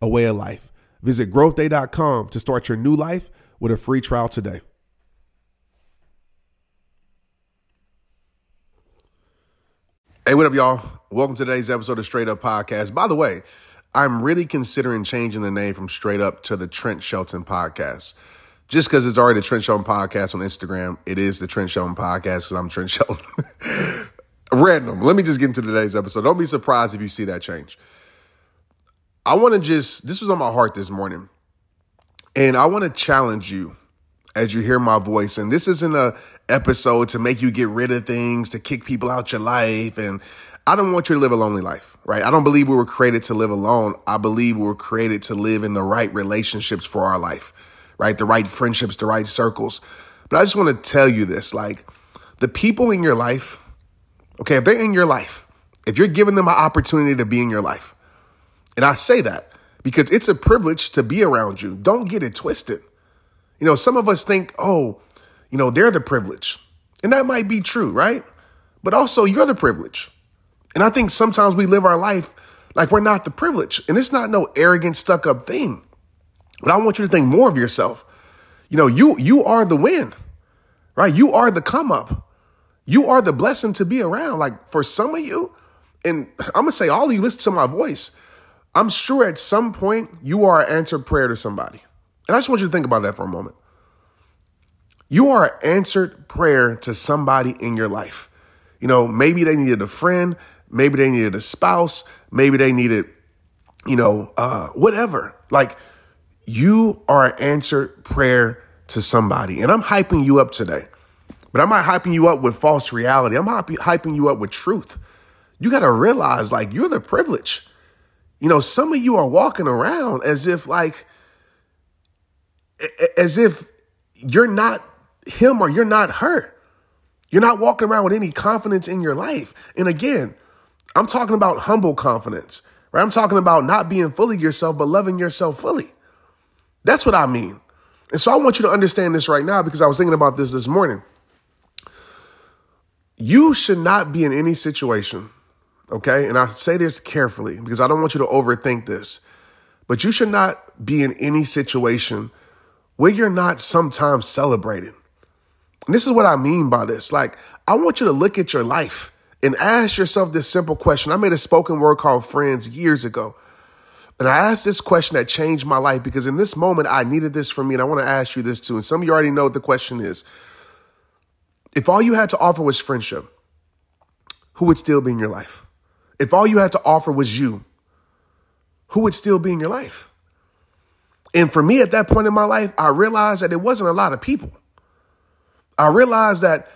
a way of life. Visit growthday.com to start your new life with a free trial today. Hey, what up, y'all? Welcome to today's episode of Straight Up Podcast. By the way, I'm really considering changing the name from Straight Up to the Trent Shelton Podcast. Just because it's already the Trent Shelton Podcast on Instagram, it is the Trent Shelton Podcast because I'm Trent Shelton. Random. Let me just get into today's episode. Don't be surprised if you see that change. I want to just, this was on my heart this morning. And I want to challenge you as you hear my voice. And this isn't a episode to make you get rid of things, to kick people out your life. And I don't want you to live a lonely life, right? I don't believe we were created to live alone. I believe we were created to live in the right relationships for our life, right? The right friendships, the right circles. But I just want to tell you this, like the people in your life, okay, if they're in your life, if you're giving them an opportunity to be in your life, and I say that because it's a privilege to be around you. Don't get it twisted. You know, some of us think, oh, you know, they're the privilege. And that might be true, right? But also, you're the privilege. And I think sometimes we live our life like we're not the privilege. And it's not no arrogant, stuck up thing. But I want you to think more of yourself. You know, you you are the win, right? You are the come up. You are the blessing to be around. Like for some of you, and I'm gonna say all of you listen to my voice. I'm sure at some point you are an answered prayer to somebody. And I just want you to think about that for a moment. You are an answered prayer to somebody in your life. You know, maybe they needed a friend, maybe they needed a spouse, maybe they needed, you know, uh, whatever. Like you are an answered prayer to somebody. And I'm hyping you up today, but I'm not hyping you up with false reality. I'm hyping you up with truth. You got to realize like you're the privilege. You know, some of you are walking around as if like as if you're not him or you're not her. You're not walking around with any confidence in your life. And again, I'm talking about humble confidence, right? I'm talking about not being fully yourself, but loving yourself fully. That's what I mean. And so I want you to understand this right now because I was thinking about this this morning. You should not be in any situation Okay. And I say this carefully because I don't want you to overthink this, but you should not be in any situation where you're not sometimes celebrating. And this is what I mean by this. Like, I want you to look at your life and ask yourself this simple question. I made a spoken word called Friends years ago. And I asked this question that changed my life because in this moment, I needed this for me. And I want to ask you this too. And some of you already know what the question is. If all you had to offer was friendship, who would still be in your life? If all you had to offer was you, who would still be in your life? And for me at that point in my life, I realized that it wasn't a lot of people. I realized that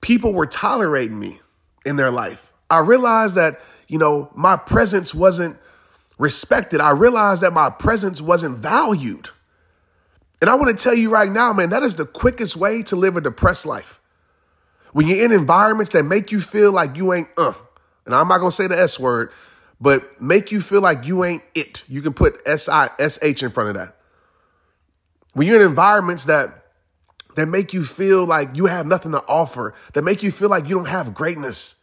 people were tolerating me in their life. I realized that, you know, my presence wasn't respected. I realized that my presence wasn't valued. And I want to tell you right now, man, that is the quickest way to live a depressed life. When you're in environments that make you feel like you ain't, uh, and I'm not gonna say the S word, but make you feel like you ain't it. You can put S I S H in front of that. When you're in environments that that make you feel like you have nothing to offer, that make you feel like you don't have greatness.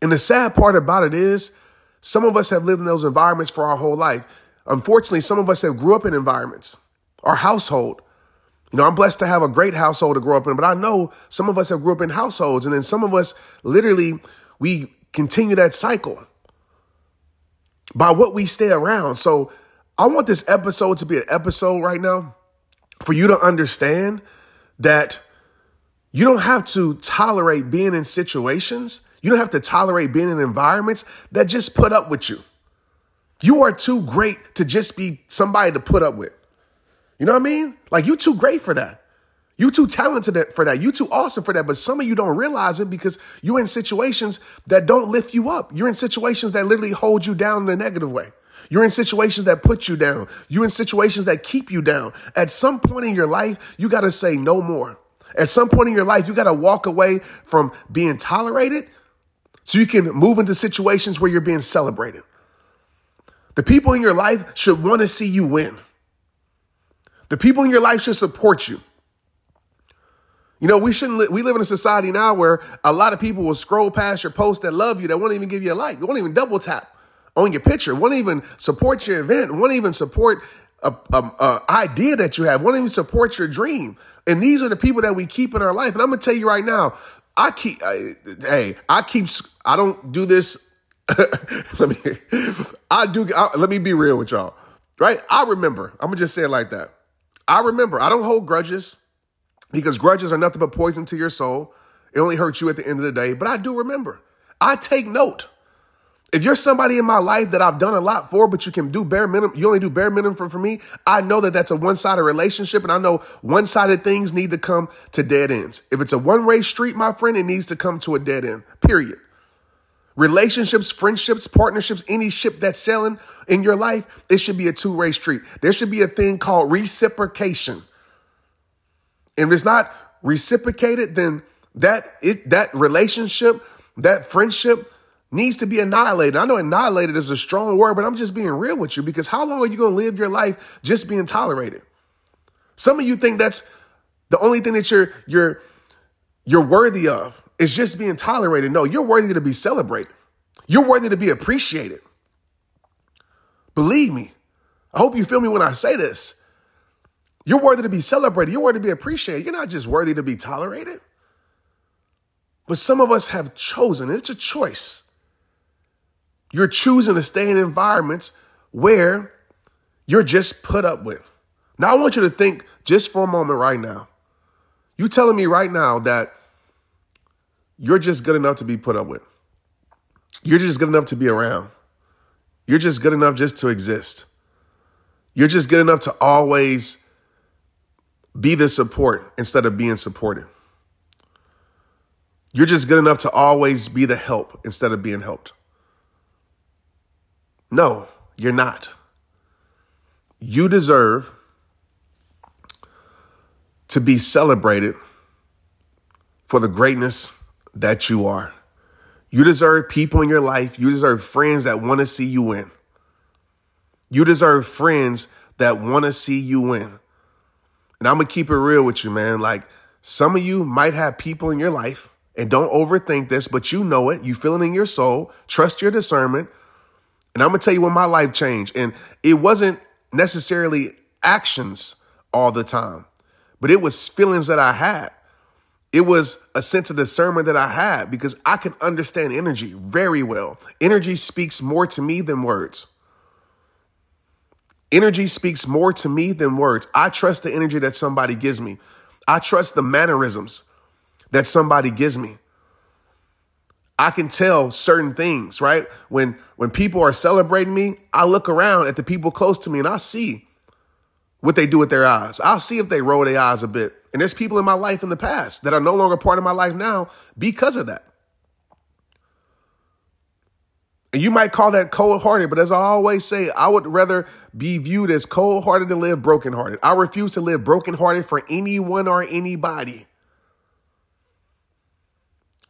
And the sad part about it is, some of us have lived in those environments for our whole life. Unfortunately, some of us have grew up in environments, our household. You know, I'm blessed to have a great household to grow up in, but I know some of us have grew up in households, and then some of us literally we continue that cycle by what we stay around. So I want this episode to be an episode right now for you to understand that you don't have to tolerate being in situations. You don't have to tolerate being in environments that just put up with you. You are too great to just be somebody to put up with. You know what I mean? Like you're too great for that. You too talented for that. You too awesome for that. But some of you don't realize it because you're in situations that don't lift you up. You're in situations that literally hold you down in a negative way. You're in situations that put you down. You're in situations that keep you down. At some point in your life, you got to say no more. At some point in your life, you got to walk away from being tolerated so you can move into situations where you're being celebrated. The people in your life should want to see you win. The people in your life should support you. You know, we shouldn't. Li- we live in a society now where a lot of people will scroll past your post that love you, that won't even give you a like, won't even double tap on your picture, won't even support your event, won't even support a, a, a idea that you have, won't even support your dream. And these are the people that we keep in our life. And I'm gonna tell you right now, I keep. I, hey, I keep. I don't do this. let me. I do. I, let me be real with y'all. Right? I remember. I'm gonna just say it like that. I remember. I don't hold grudges because grudges are nothing but poison to your soul. It only hurts you at the end of the day. But I do remember. I take note. If you're somebody in my life that I've done a lot for, but you can do bare minimum, you only do bare minimum for, for me, I know that that's a one sided relationship. And I know one sided things need to come to dead ends. If it's a one way street, my friend, it needs to come to a dead end, period. Relationships, friendships, partnerships, any ship that's sailing in your life, it should be a two way street. There should be a thing called reciprocation. And if it's not reciprocated, then that it that relationship, that friendship needs to be annihilated. I know annihilated is a strong word, but I'm just being real with you because how long are you going to live your life just being tolerated? Some of you think that's the only thing that you're you're you're worthy of is just being tolerated. No, you're worthy to be celebrated. You're worthy to be appreciated. Believe me. I hope you feel me when I say this. You're worthy to be celebrated. You're worthy to be appreciated. You're not just worthy to be tolerated. But some of us have chosen, it's a choice. You're choosing to stay in environments where you're just put up with. Now, I want you to think just for a moment right now. You telling me right now that you're just good enough to be put up with. You're just good enough to be around. You're just good enough just to exist. You're just good enough to always be the support instead of being supported. You're just good enough to always be the help instead of being helped. No, you're not. You deserve to be celebrated for the greatness that you are. You deserve people in your life. You deserve friends that want to see you win. You deserve friends that want to see you win. And I'm going to keep it real with you, man. Like some of you might have people in your life and don't overthink this, but you know it. You feel it in your soul. Trust your discernment. And I'm going to tell you when my life changed. And it wasn't necessarily actions all the time, but it was feelings that I had. It was a sense of discernment that I had because I can understand energy very well. Energy speaks more to me than words. Energy speaks more to me than words. I trust the energy that somebody gives me. I trust the mannerisms that somebody gives me. I can tell certain things, right? When when people are celebrating me, I look around at the people close to me and I see what they do with their eyes. I'll see if they roll their eyes a bit. And there's people in my life in the past that are no longer part of my life now because of that. And you might call that cold hearted, but as I always say, I would rather be viewed as cold hearted than live broken hearted. I refuse to live broken hearted for anyone or anybody.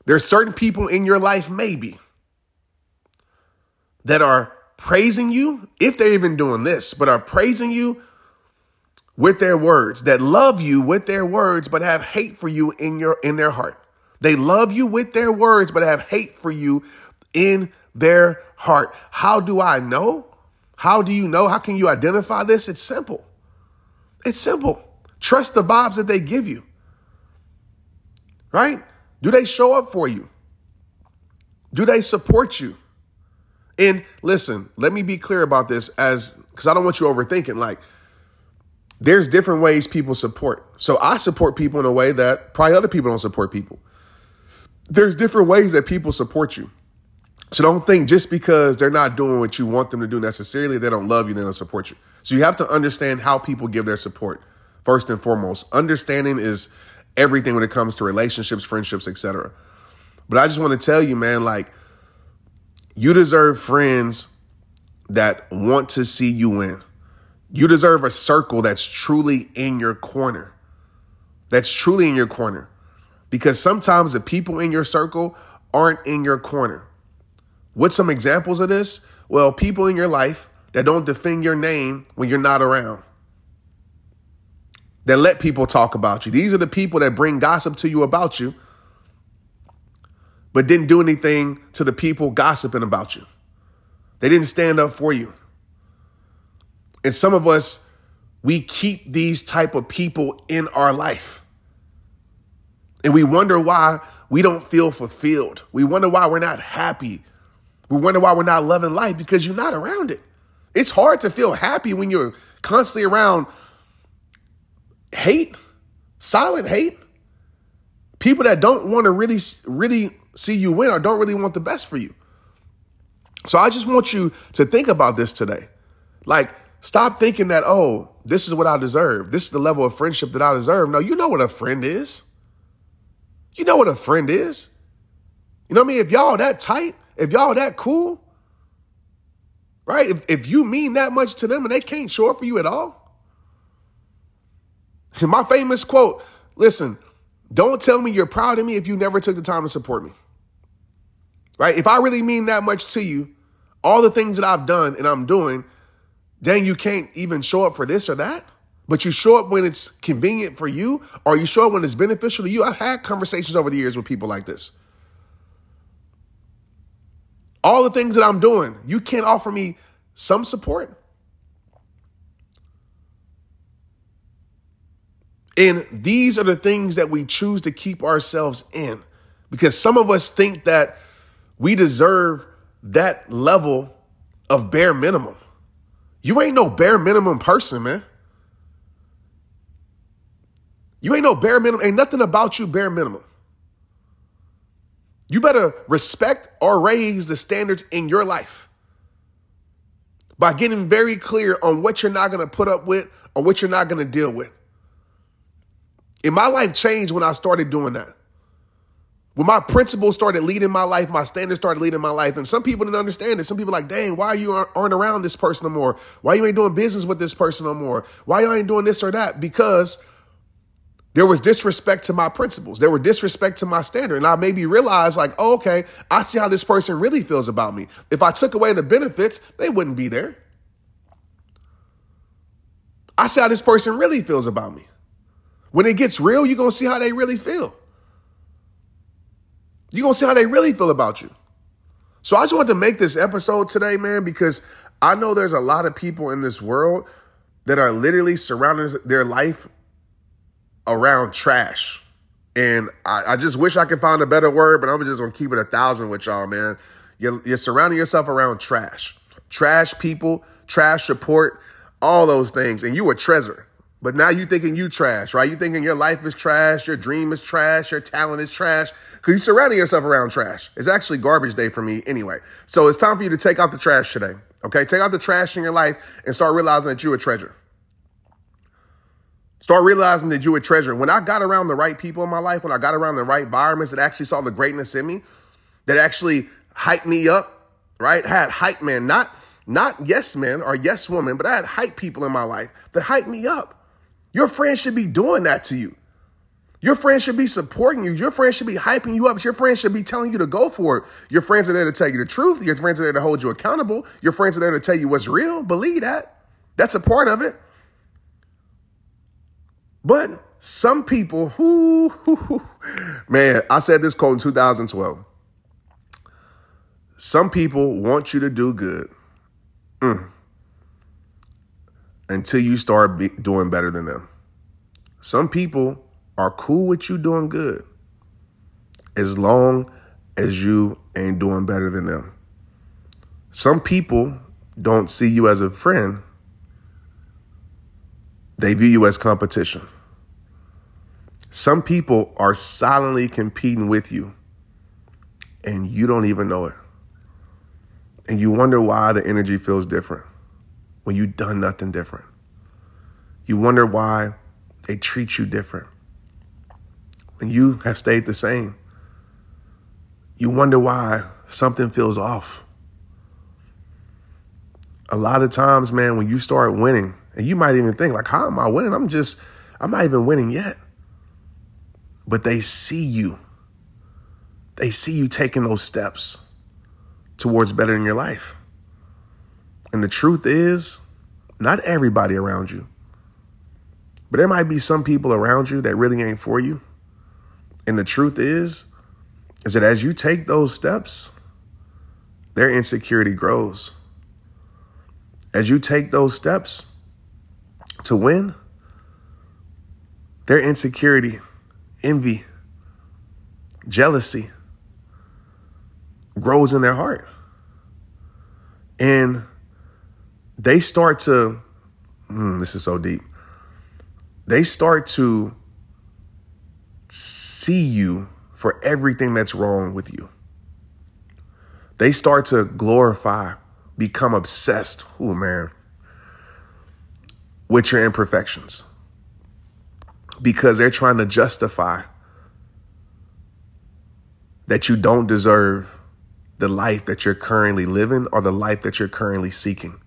There's certain people in your life, maybe, that are praising you, if they're even doing this, but are praising you with their words, that love you with their words, but have hate for you in your in their heart. They love you with their words, but have hate for you in their heart. How do I know? How do you know? How can you identify this? It's simple. It's simple. Trust the vibes that they give you. Right? Do they show up for you? Do they support you? And listen, let me be clear about this as because I don't want you overthinking. Like, there's different ways people support. So I support people in a way that probably other people don't support people. There's different ways that people support you. So don't think just because they're not doing what you want them to do necessarily, they don't love you, they don't support you. So you have to understand how people give their support. First and foremost, understanding is everything when it comes to relationships, friendships, etc. But I just want to tell you, man, like you deserve friends that want to see you win. You deserve a circle that's truly in your corner. That's truly in your corner. Because sometimes the people in your circle aren't in your corner. What's some examples of this? Well, people in your life that don't defend your name when you're not around. That let people talk about you. These are the people that bring gossip to you about you, but didn't do anything to the people gossiping about you. They didn't stand up for you. And some of us, we keep these type of people in our life. And we wonder why we don't feel fulfilled. We wonder why we're not happy. We wonder why we're not loving life because you're not around it. It's hard to feel happy when you're constantly around hate, silent hate. People that don't want to really, really see you win or don't really want the best for you. So I just want you to think about this today. Like, stop thinking that, oh, this is what I deserve. This is the level of friendship that I deserve. No, you know what a friend is. You know what a friend is. You know what I mean? If y'all that tight, if y'all that cool, right? If, if you mean that much to them and they can't show up for you at all. My famous quote listen, don't tell me you're proud of me if you never took the time to support me. Right? If I really mean that much to you, all the things that I've done and I'm doing, then you can't even show up for this or that. But you show up when it's convenient for you, or you show up when it's beneficial to you. I've had conversations over the years with people like this. All the things that I'm doing, you can't offer me some support. And these are the things that we choose to keep ourselves in because some of us think that we deserve that level of bare minimum. You ain't no bare minimum person, man. You ain't no bare minimum, ain't nothing about you bare minimum. You better respect or raise the standards in your life by getting very clear on what you're not going to put up with or what you're not going to deal with. And my life changed when I started doing that. When my principles started leading my life, my standards started leading my life. And some people didn't understand it. Some people like, dang, why you aren't around this person no more? Why you ain't doing business with this person no more? Why you ain't doing this or that? Because there was disrespect to my principles. There were disrespect to my standard. And I maybe realized like, oh, okay, I see how this person really feels about me. If I took away the benefits, they wouldn't be there. I see how this person really feels about me. When it gets real, you're going to see how they really feel. You're going to see how they really feel about you. So I just wanted to make this episode today, man, because I know there's a lot of people in this world that are literally surrounding their life around trash. And I, I, just wish I could find a better word, but I'm just gonna keep it a thousand with y'all, man. You're, you're surrounding yourself around trash, trash people, trash support, all those things, and you a treasure. But now you thinking you trash, right? You thinking your life is trash, your dream is trash, your talent is trash, because you're surrounding yourself around trash. It's actually garbage day for me anyway. So it's time for you to take out the trash today. Okay, take out the trash in your life and start realizing that you're a treasure. Start realizing that you're a treasure. When I got around the right people in my life, when I got around the right environments that actually saw the greatness in me, that actually hyped me up, right? I Had hype man, not not yes men or yes woman, but I had hype people in my life that hyped me up. Your friends should be doing that to you. Your friends should be supporting you. Your friends should be hyping you up. Your friends should be telling you to go for it. Your friends are there to tell you the truth. Your friends are there to hold you accountable. Your friends are there to tell you what's real. Believe that. That's a part of it. But some people, whoo, man, I said this quote in 2012. Some people want you to do good. Mm until you start be- doing better than them. Some people are cool with you doing good as long as you ain't doing better than them. Some people don't see you as a friend, they view you as competition. Some people are silently competing with you and you don't even know it. And you wonder why the energy feels different when you've done nothing different. You wonder why they treat you different when you have stayed the same. You wonder why something feels off. a lot of times, man, when you start winning, and you might even think, like, how am I winning? I'm just, I'm not even winning yet. But they see you. They see you taking those steps towards bettering your life. And the truth is, not everybody around you, but there might be some people around you that really ain't for you. And the truth is, is that as you take those steps, their insecurity grows. As you take those steps to win, their insecurity, envy, jealousy grows in their heart. And they start to, mm, this is so deep, they start to see you for everything that's wrong with you. They start to glorify become obsessed, oh man, with your imperfections because they're trying to justify that you don't deserve the life that you're currently living or the life that you're currently seeking.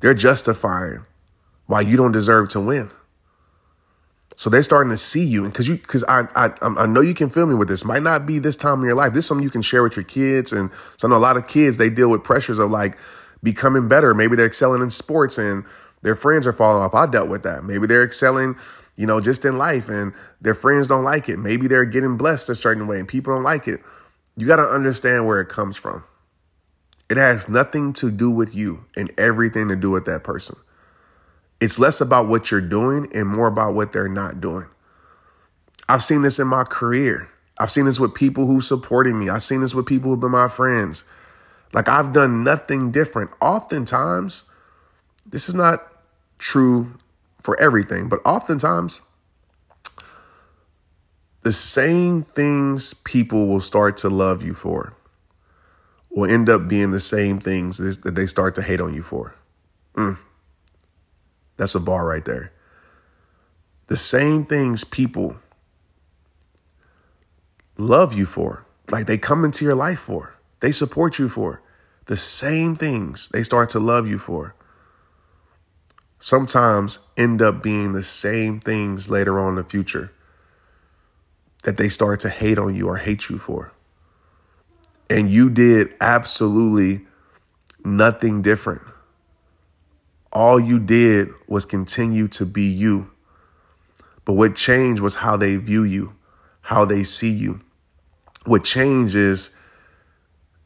They're justifying why you don't deserve to win. So they're starting to see you, and because you, because I, I, I know you can feel me with this. Might not be this time in your life. This is something you can share with your kids, and so I know a lot of kids they deal with pressures of like becoming better. Maybe they're excelling in sports, and their friends are falling off. I dealt with that. Maybe they're excelling, you know, just in life, and their friends don't like it. Maybe they're getting blessed a certain way, and people don't like it. You got to understand where it comes from. It has nothing to do with you, and everything to do with that person. It's less about what you're doing and more about what they're not doing. I've seen this in my career. I've seen this with people who supported me. I've seen this with people who've been my friends. Like I've done nothing different. Oftentimes, this is not true for everything, but oftentimes, the same things people will start to love you for will end up being the same things that they start to hate on you for. Mm. That's a bar right there. The same things people love you for, like they come into your life for, they support you for, the same things they start to love you for, sometimes end up being the same things later on in the future that they start to hate on you or hate you for. And you did absolutely nothing different. All you did was continue to be you. But what changed was how they view you, how they see you. What changed is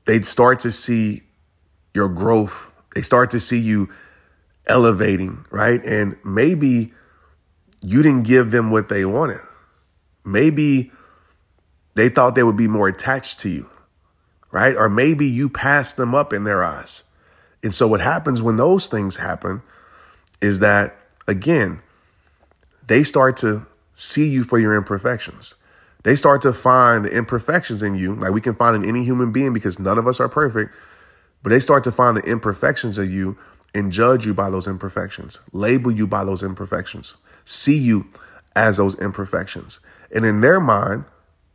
they start to see your growth. They start to see you elevating, right? And maybe you didn't give them what they wanted. Maybe they thought they would be more attached to you, right? Or maybe you passed them up in their eyes. And so what happens when those things happen is that, again, they start to see you for your imperfections. They start to find the imperfections in you, like we can find in any human being because none of us are perfect, but they start to find the imperfections of you and judge you by those imperfections, label you by those imperfections, see you as those imperfections. And in their mind,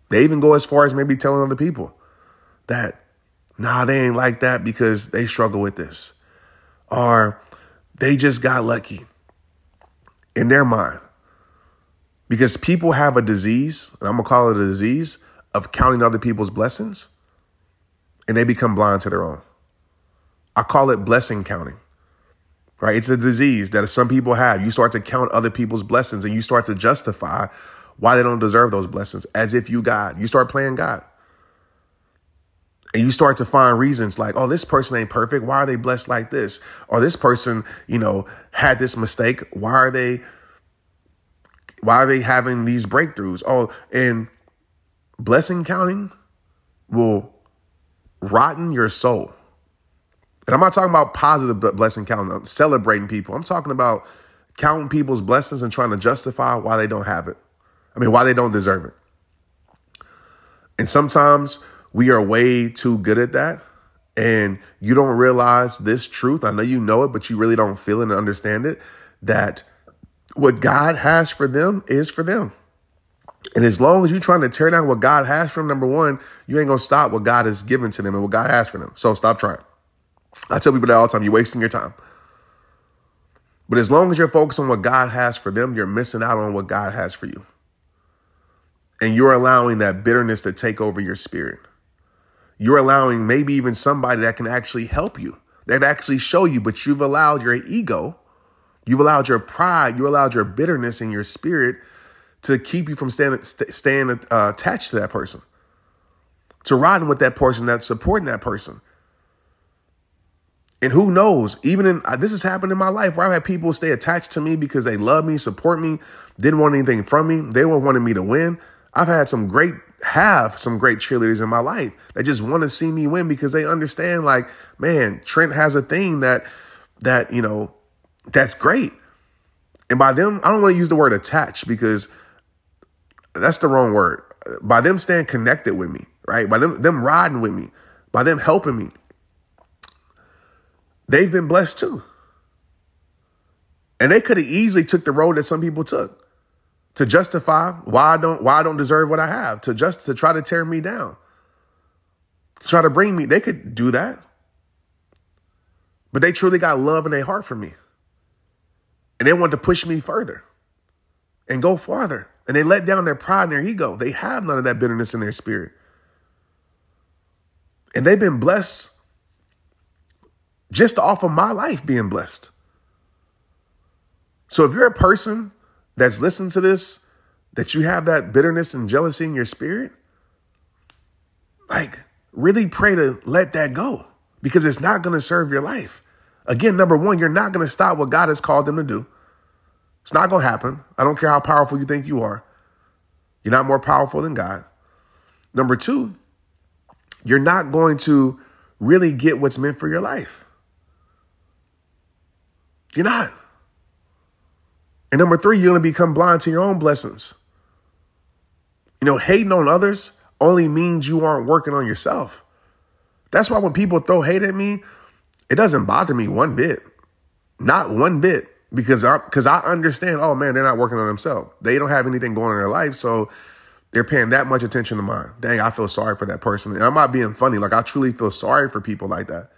they even go as far as maybe telling other people that nah, they ain't like that because they struggle with this. Or they just got lucky in their mind. Because people have a disease, and I'm gonna call it a disease, of counting other people's blessings, and they become blind to their own. I call it blessing counting. Right? It's a disease that some people have. You start to count other people's blessings and you start to justify why they don't deserve those blessings as if you God. You start playing God. And you start to find reasons like, oh, this person ain't perfect. Why are they blessed like this? Or this person, you know, had this mistake. Why are they why are they having these breakthroughs? Oh, and blessing counting will rotten your soul. And I'm not talking about positive blessing counting, celebrating people. I'm talking about counting people's blessings and trying to justify why they don't have it. I mean, why they don't deserve it. And sometimes we are way too good at that. And you don't realize this truth. I know you know it, but you really don't feel it and understand it that what God has for them is for them. And as long as you're trying to tear down what God has for them, number one, you ain't gonna stop what God has given to them and what God has for them. So stop trying. I tell people that all the time, you're wasting your time. But as long as you're focused on what God has for them, you're missing out on what God has for you. And you're allowing that bitterness to take over your spirit. You're allowing maybe even somebody that can actually help you, that actually show you, but you've allowed your ego, you've allowed your pride, you allowed your bitterness in your spirit to keep you from staying, staying uh, attached to that person, to riding with that person, that's supporting that person. And who knows, even in uh, this has happened in my life where I've had people stay attached to me because they love me, support me, didn't want anything from me. They were wanting me to win. I've had some great, have some great cheerleaders in my life that just want to see me win because they understand, like, man, Trent has a thing that, that, you know, that's great. And by them, I don't want to use the word attached because that's the wrong word. By them staying connected with me, right? By them, them riding with me, by them helping me, they've been blessed too. And they could have easily took the road that some people took to justify why I don't why I don't deserve what I have, to just to try to tear me down. To try to bring me, they could do that. But they truly got love in their heart for me. And they want to push me further and go farther. And they let down their pride and their ego. They have none of that bitterness in their spirit. And they've been blessed just off of my life being blessed. So if you're a person that's listening to this, that you have that bitterness and jealousy in your spirit, like really pray to let that go because it's not going to serve your life. Again, number one, you're not going to stop what God has called them to do. It's not going to happen. I don't care how powerful you think you are. You're not more powerful than God. Number two, you're not going to really get what's meant for your life. You're not. And number three, you're going to become blind to your own blessings. You know, hating on others only means you aren't working on yourself. That's why when people throw hate at me, it doesn't bother me one bit. Not one bit. Because I because I understand, oh man, they're not working on themselves. They don't have anything going on in their life. So they're paying that much attention to mine. Dang, I feel sorry for that person. And I'm not being funny. Like I truly feel sorry for people like that.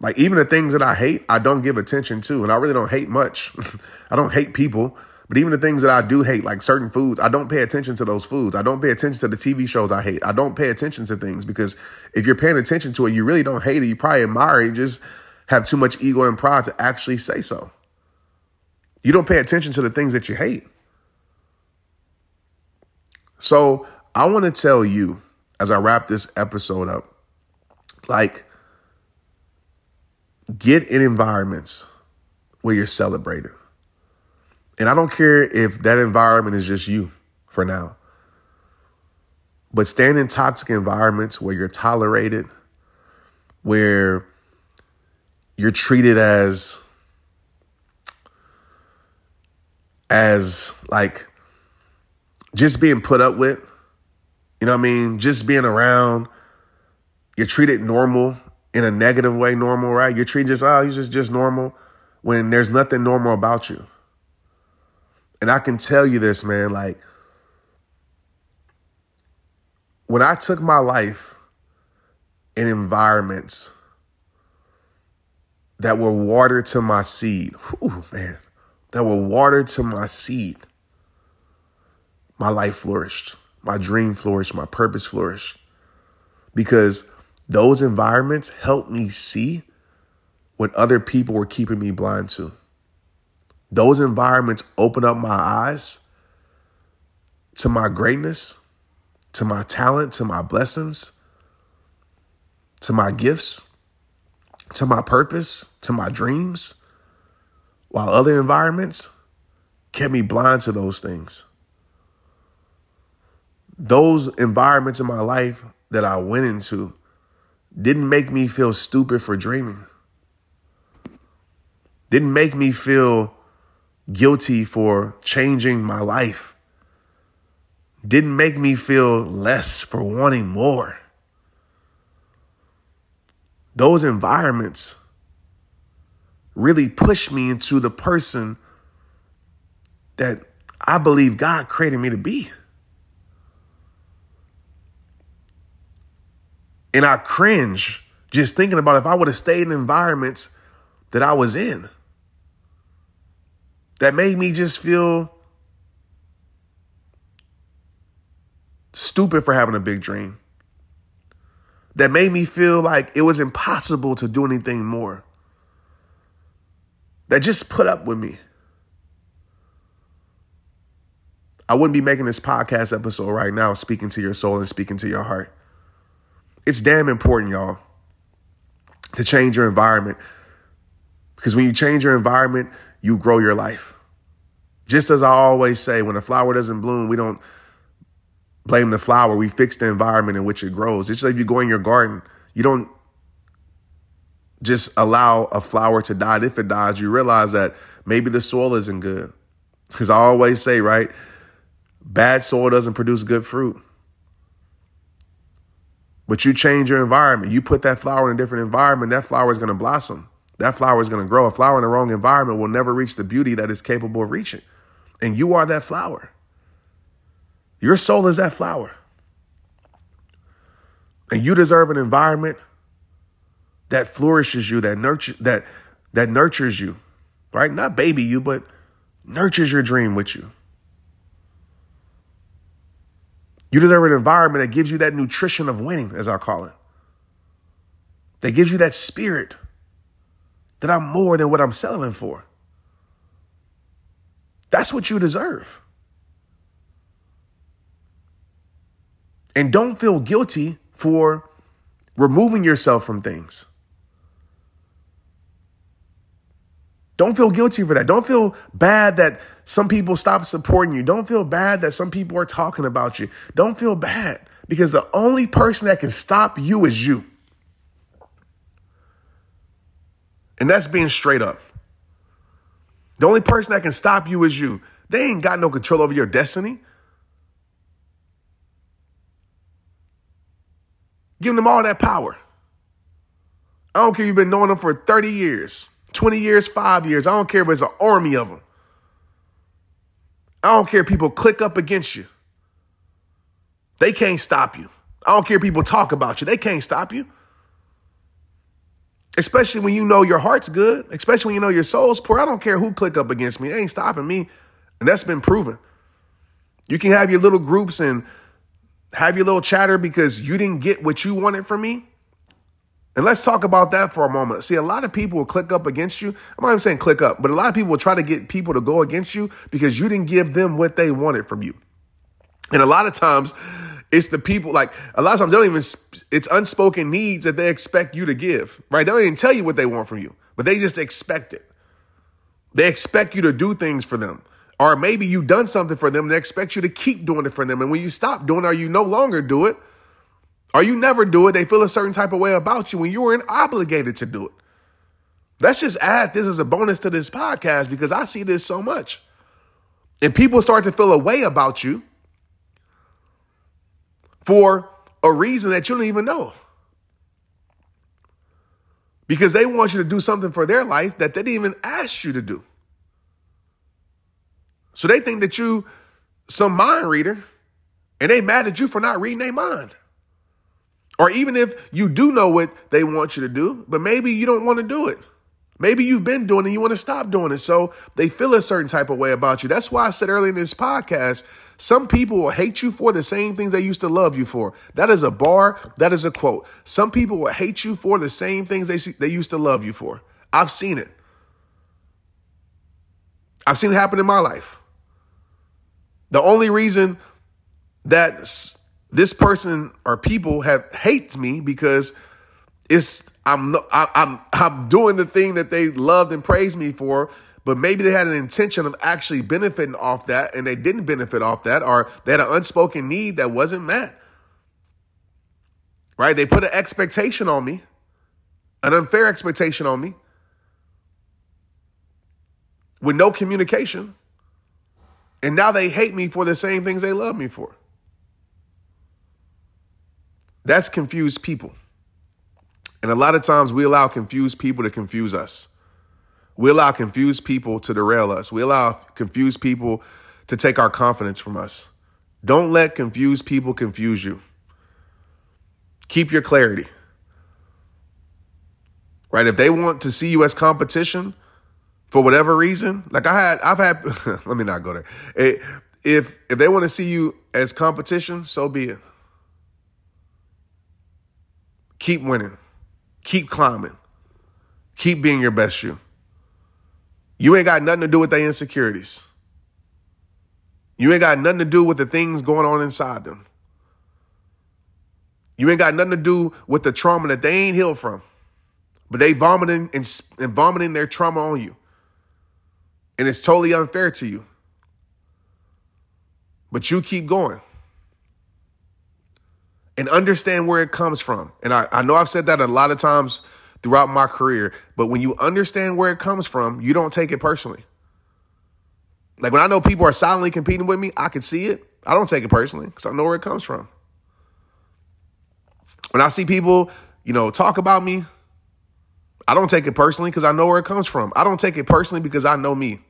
Like even the things that I hate, I don't give attention to. And I really don't hate much. I don't hate people. But even the things that I do hate, like certain foods, I don't pay attention to those foods. I don't pay attention to the TV shows I hate. I don't pay attention to things because if you're paying attention to it, you really don't hate it. You probably admire it. You just have too much ego and pride to actually say so. You don't pay attention to the things that you hate. So I want to tell you as I wrap this episode up, like, get in environments where you're celebrated. And I don't care if that environment is just you for now. But stand in toxic environments where you're tolerated, where you're treated as as like just being put up with. You know what I mean? Just being around. You're treated normal in a negative way, normal, right? You're treating just, oh, you're just, just normal when there's nothing normal about you. And I can tell you this, man, like when I took my life in environments that were water to my seed, man, that were water to my seed, my life flourished, my dream flourished, my purpose flourished. Because those environments helped me see what other people were keeping me blind to. Those environments opened up my eyes to my greatness, to my talent, to my blessings, to my gifts, to my purpose, to my dreams while other environments kept me blind to those things. Those environments in my life that I went into didn't make me feel stupid for dreaming. Didn't make me feel guilty for changing my life. Didn't make me feel less for wanting more. Those environments really pushed me into the person that I believe God created me to be. And I cringe Just thinking about if I would have stayed in environments that I was in that made me just feel stupid for having a big dream. That made me feel like it was impossible to do anything more. That just put up with me. I wouldn't be making this podcast episode right now, speaking to your soul and speaking to your heart. It's damn important, y'all, to change your environment. Because when you change your environment, you grow your life. Just as I always say, when a flower doesn't bloom, we don't blame the flower. We fix the environment in which it grows. It's like you go in your garden, you don't just allow a flower to die. If it dies, you realize that maybe the soil isn't good. Because I always say, right, Bad soil doesn't produce good fruit. But you change your environment. You put that flower in a different environment, that flower is going to blossom. That flower is going to grow. A flower in the wrong environment will never reach the beauty that it's capable of reaching. And you are that flower. Your soul is that flower. And you deserve an environment that flourishes you, that nurture that that nurtures you. Right? Not baby you, but nurtures your dream with you. You deserve an environment that gives you that nutrition of winning, as I call it. That gives you that spirit that I'm more than what I'm selling for. That's what you deserve. And don't feel guilty for removing yourself from things. Don't feel guilty for that. Don't feel bad that some people stop supporting you. Don't feel bad that some people are talking about you. Don't feel bad because the only person that can stop you is you. And that's being straight up. The only person that can stop you is you. They ain't got no control over your destiny. Give them all that power. I don't care you've been knowing them for 30 years. 20 years, five years. I don't care if it's an army of them. I don't care if people click up against you. They can't stop you. I don't care if people talk about you. They can't stop you. Especially when you know your heart's good, especially when you know your soul's poor. I don't care who click up against me. They ain't stopping me. And that's been proven. You can have your little groups and have your little chatter because you didn't get what you wanted from me. And let's talk about that for a moment. See, a lot of people will click up against you. I'm not even saying click up, but a lot of people will try to get people to go against you because you didn't give them what they wanted from you. And a lot of times, it's the people like a lot of times they don't even it's unspoken needs that they expect you to give right they don't even tell you what they want from you but they just expect it they expect you to do things for them or maybe you've done something for them they expect you to keep doing it for them and when you stop doing it or you no longer do it or you never do it, they feel a certain type of way about you when you weren't obligated to do it. Let's just add this as a bonus to this podcast because I see this so much. And people start to feel a way about you for a reason that you don't even know. Because they want you to do something for their life that they didn't even ask you to do. So they think that you some mind reader and they mad at you for not reading their mind. Or even if you do know what they want you to do, but maybe you don't want to do it. Maybe you've been doing it, you want to stop doing it. So they feel a certain type of way about you. That's why I said earlier in this podcast, some people will hate you for the same things they used to love you for. That is a bar, that is a quote. Some people will hate you for the same things they, they used to love you for. I've seen it. I've seen it happen in my life. The only reason that this person or people have hates me because it's I'm I, I'm I'm doing the thing that they loved and praised me for, but maybe they had an intention of actually benefiting off that and they didn't benefit off that, or they had an unspoken need that wasn't met. Right? They put an expectation on me, an unfair expectation on me, with no communication. And now they hate me for the same things they love me for. That's confused people. And a lot of times we allow confused people to confuse us. We allow confused people to derail us. We allow confused people to take our confidence from us. Don't let confused people confuse you. Keep your clarity. right? If they want to see you as competition for whatever reason, like I had, I've had, let me not go there. If, if they want to see you as competition, so be it. Keep winning. Keep climbing. Keep being your best you. You ain't got nothing to do with their insecurities. You ain't got nothing to do with the things going on inside them. You ain't got nothing to do with the trauma that they ain't healed from. But they vomiting and, and vomiting their trauma on you. And it's totally unfair to you. But you keep going. And understand where it comes from. And I, I know I've said that a lot of times throughout my career, but when you understand where it comes from, you don't take it personally. Like when I know people are silently competing with me, I can see it. I don't take it personally because I know where it comes from. When I see people, you know, talk about me, I don't take it personally because I know where it comes from. I don't take it personally because I know me.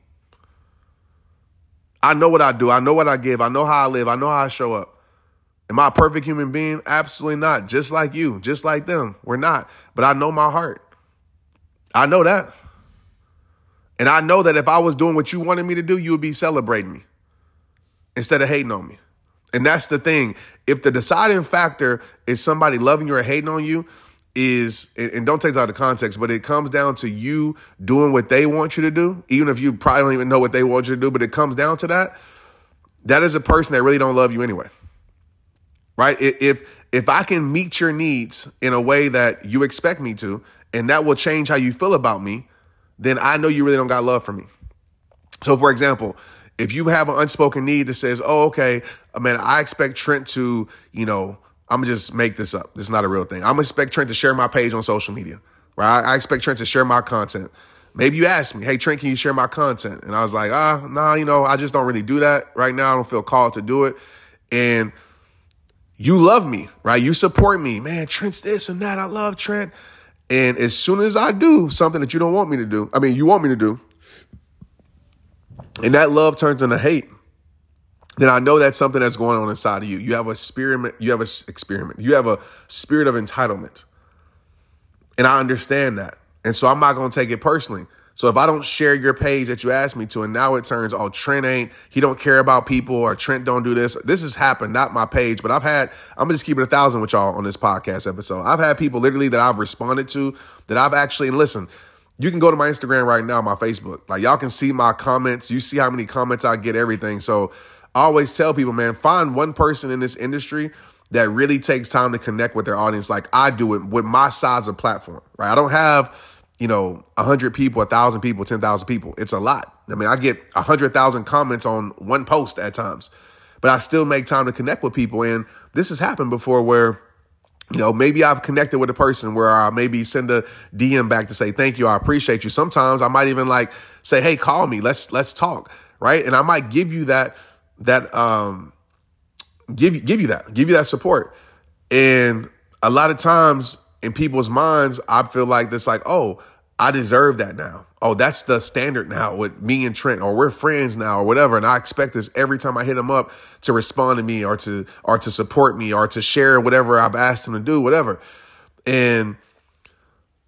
I know what I do. I know what I give. I know how I live. I know how I show up. Am I a perfect human being? Absolutely not. Just like you, just like them. We're not. But I know my heart. I know that. And I know that if I was doing what you wanted me to do, you would be celebrating me instead of hating on me. And that's the thing. If the deciding factor is somebody loving you or hating on you, is and don't take it out of context, but it comes down to you doing what they want you to do, even if you probably don't even know what they want you to do, but it comes down to that. That is a person that really don't love you anyway. Right? If if I can meet your needs in a way that you expect me to, and that will change how you feel about me, then I know you really don't got love for me. So for example, if you have an unspoken need that says, "Oh, okay, man, I expect Trent to, you know, I'm just make this up. This is not a real thing. I'm expect Trent to share my page on social media, right? I expect Trent to share my content. Maybe you ask me, hey Trent, can you share my content? And I was like, ah, nah, you know, I just don't really do that right now. I don't feel called to do it. And you love me, right? You support me, man. Trent's this and that. I love Trent. And as soon as I do something that you don't want me to do, I mean, you want me to do, and that love turns into hate, then I know that's something that's going on inside of you. You have a experiment, you have a experiment, you have a spirit of entitlement. And I understand that. And so I'm not going to take it personally. So if I don't share your page that you asked me to, and now it turns, oh, Trent ain't, he don't care about people, or Trent don't do this. This has happened, not my page, but I've had, I'm gonna just keep it a thousand with y'all on this podcast episode. I've had people literally that I've responded to that I've actually, and listen, you can go to my Instagram right now, my Facebook. Like y'all can see my comments. You see how many comments I get, everything. So I always tell people, man, find one person in this industry that really takes time to connect with their audience like I do it with my size of platform, right? I don't have, you know, 100 people, 1,000 people, 10,000 people. It's a lot. I mean, I get 100,000 comments on one post at times, but I still make time to connect with people. And this has happened before where, you know, maybe I've connected with a person where I maybe send a DM back to say, thank you, I appreciate you. Sometimes I might even like say, hey, call me, let's, let's talk, right? And I might give you that that um give give you that, give you that support. And a lot of times in people's minds, I feel like this like, oh, I deserve that now. Oh, that's the standard now with me and Trent, or we're friends now, or whatever. And I expect this every time I hit him up to respond to me or to or to support me or to share whatever I've asked him to do, whatever. And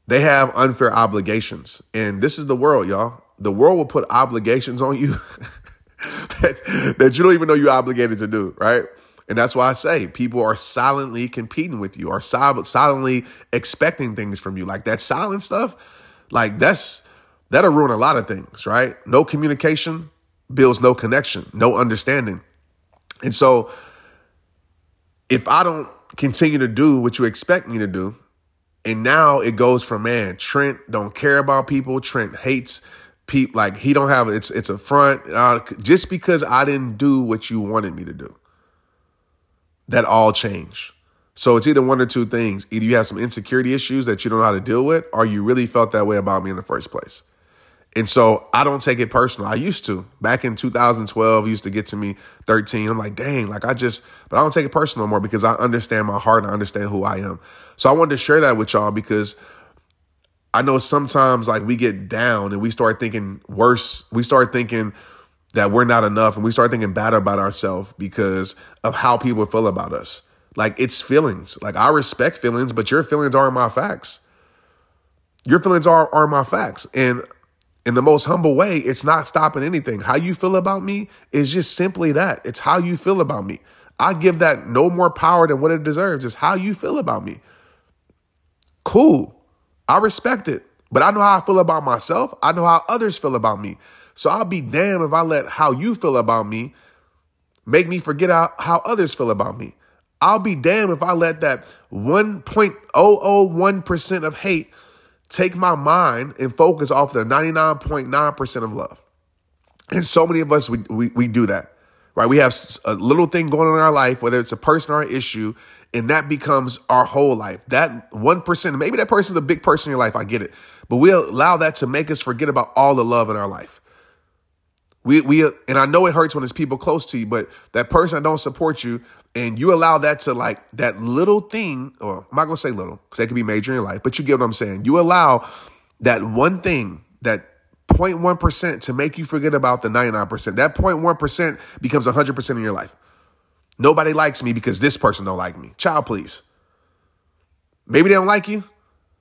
they have unfair obligations. And this is the world, y'all. The world will put obligations on you that, that you don't even know you're obligated to do, right? And that's why I say people are silently competing with you, are silently expecting things from you. Like that silent stuff, like that's that'll ruin a lot of things, right? No communication builds no connection, no understanding. And so if I don't continue to do what you expect me to do, and now it goes from man, Trent don't care about people, Trent hates people like he don't have it's it's a front uh, just because I didn't do what you wanted me to do. That all change. So it's either one or two things. Either you have some insecurity issues that you don't know how to deal with, or you really felt that way about me in the first place. And so I don't take it personal. I used to. Back in 2012, used to get to me 13. I'm like, dang, like I just, but I don't take it personal anymore because I understand my heart and I understand who I am. So I wanted to share that with y'all because I know sometimes like we get down and we start thinking worse. We start thinking that we're not enough and we start thinking bad about ourselves because of how people feel about us. Like it's feelings. Like I respect feelings, but your feelings aren't my facts. Your feelings are are my facts. And in the most humble way, it's not stopping anything. How you feel about me is just simply that. It's how you feel about me. I give that no more power than what it deserves. It's how you feel about me. Cool. I respect it. But I know how I feel about myself. I know how others feel about me. So I'll be damned if I let how you feel about me make me forget how, others feel about me. I'll be damned if I let that 1.001% of hate take my mind and focus off the 99.9% of love. And so many of us, we, we, we do that, right? We have a little thing going on in our life, whether it's a person or an issue, and that becomes our whole life. That 1%, maybe that person's a big person in your life, I get it. But we allow that to make us forget about all the love in our life. We, we, and I know it hurts when it's people close to you, but that person that don't support you, and you allow that to like that little thing, or I'm not gonna say little, because that could be major in your life, but you get what I'm saying. You allow that one thing, that 0.1% to make you forget about the 99%. That 0.1% becomes 100% in your life. Nobody likes me because this person don't like me. Child, please. Maybe they don't like you,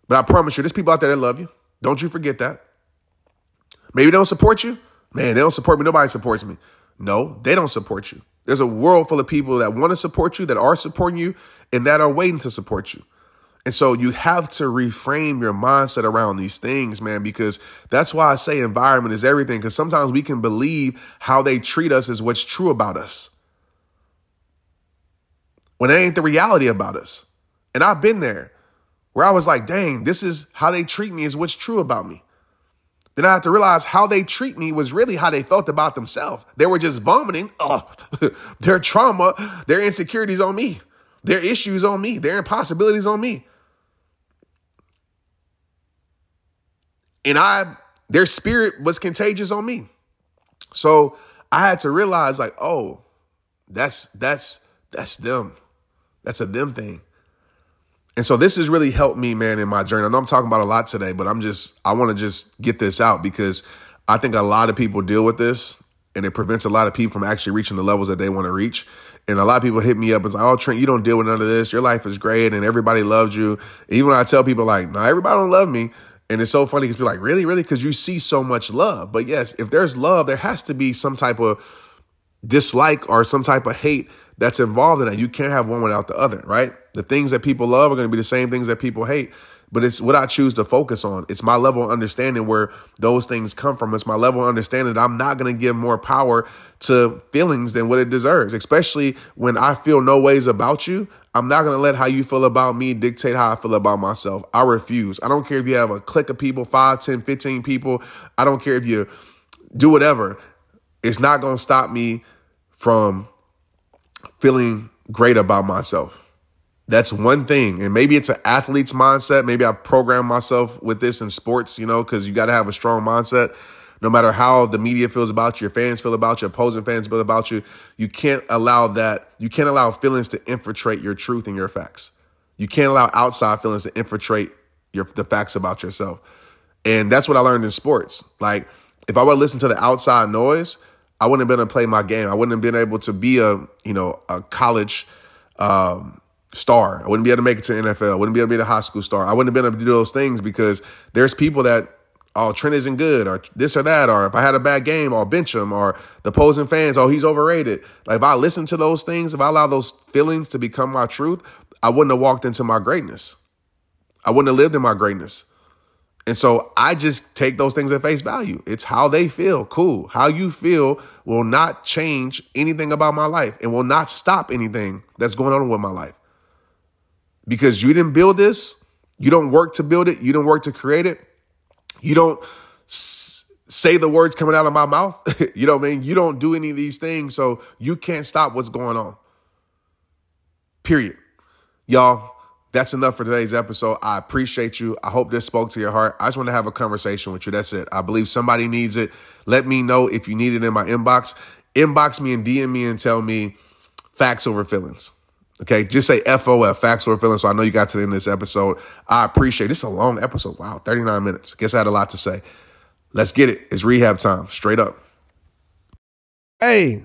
but I promise you, there's people out there that love you. Don't you forget that. Maybe they don't support you. Man, they don't support me. Nobody supports me. No, they don't support you. There's a world full of people that want to support you, that are supporting you, and that are waiting to support you. And so you have to reframe your mindset around these things, man, because that's why I say environment is everything. Because sometimes we can believe how they treat us is what's true about us when it ain't the reality about us. And I've been there where I was like, dang, this is how they treat me is what's true about me. Then I have to realize how they treat me was really how they felt about themselves. They were just vomiting oh, their trauma, their insecurities on me, their issues on me, their impossibilities on me. And I, their spirit was contagious on me. So I had to realize, like, oh, that's that's that's them. That's a them thing. And so this has really helped me, man, in my journey. I know I'm talking about a lot today, but I'm just, I want to just get this out because I think a lot of people deal with this and it prevents a lot of people from actually reaching the levels that they want to reach. And a lot of people hit me up and say, "Oh, Trent, you don't deal with none of this. Your life is great, and everybody loves you." even when I tell people like, "No, everybody don't love me," and it's so funny because people like, "Really, really?" Because you see so much love. But yes, if there's love, there has to be some type of dislike or some type of hate that's involved in that. You can't have one without the other, right? The things that people love are going to be the same things that people hate. But it's what I choose to focus on. It's my level of understanding where those things come from. It's my level of understanding that I'm not going to give more power to feelings than what it deserves, especially when I feel no ways about you. I'm not going to let how you feel about me dictate how I feel about myself. I refuse. I don't care if you have a clique of people, 5, 10, 15 people. I don't care if you do whatever. It's not going to stop me from feeling great about myself. That's one thing. And maybe it's an athlete's mindset. Maybe I program myself with this in sports, you know, because you got to have a strong mindset. No matter how the media feels about you, your fans feel about you, opposing fans feel about you, you can't allow that. You can't allow feelings to infiltrate your truth and your facts. You can't allow outside feelings to infiltrate your the facts about yourself. And that's what I learned in sports. Like if I would listen to the outside noise, I wouldn't have been able to play my game. I wouldn't have been able to be a, you know, a college um, star. I wouldn't be able to make it to NFL. I wouldn't be able to be a high school star. I wouldn't have been able to do those things because there's people that, oh, Trent isn't good or this or that, or if I had a bad game, I'll bench him, or the opposing fans, oh, he's overrated. Like if I listen to those things, if I allow those feelings to become my truth, I wouldn't have walked into my greatness. I wouldn't have lived in my greatness. And so I just take those things at face value. It's how they feel. Cool. How you feel will not change anything about my life and will not stop anything that's going on with my life. Because you didn't build this, you don't work to build it, you don't work to create it, you don't s- say the words coming out of my mouth. you know what I mean? You don't do any of these things, so you can't stop what's going on. Period. Y'all, that's enough for today's episode. I appreciate you. I hope this spoke to your heart. I just want to have a conversation with you. That's it. I believe somebody needs it. Let me know if you need it in my inbox. Inbox me and DM me and tell me facts over feelings. Okay, just say FOF, facts over feelings. So I know you got to the end of this episode. I appreciate it. This is a long episode. Wow, 39 minutes. Guess I had a lot to say. Let's get it. It's rehab time. Straight up. Hey,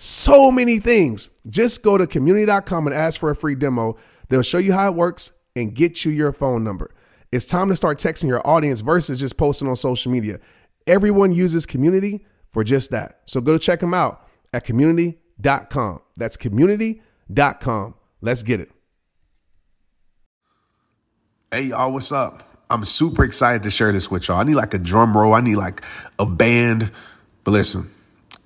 so many things. Just go to community.com and ask for a free demo. They'll show you how it works and get you your phone number. It's time to start texting your audience versus just posting on social media. Everyone uses community for just that. So go check them out at community community.com. That's community.com. Let's get it. Hey, y'all, what's up? I'm super excited to share this with y'all. I need like a drum roll, I need like a band. But listen,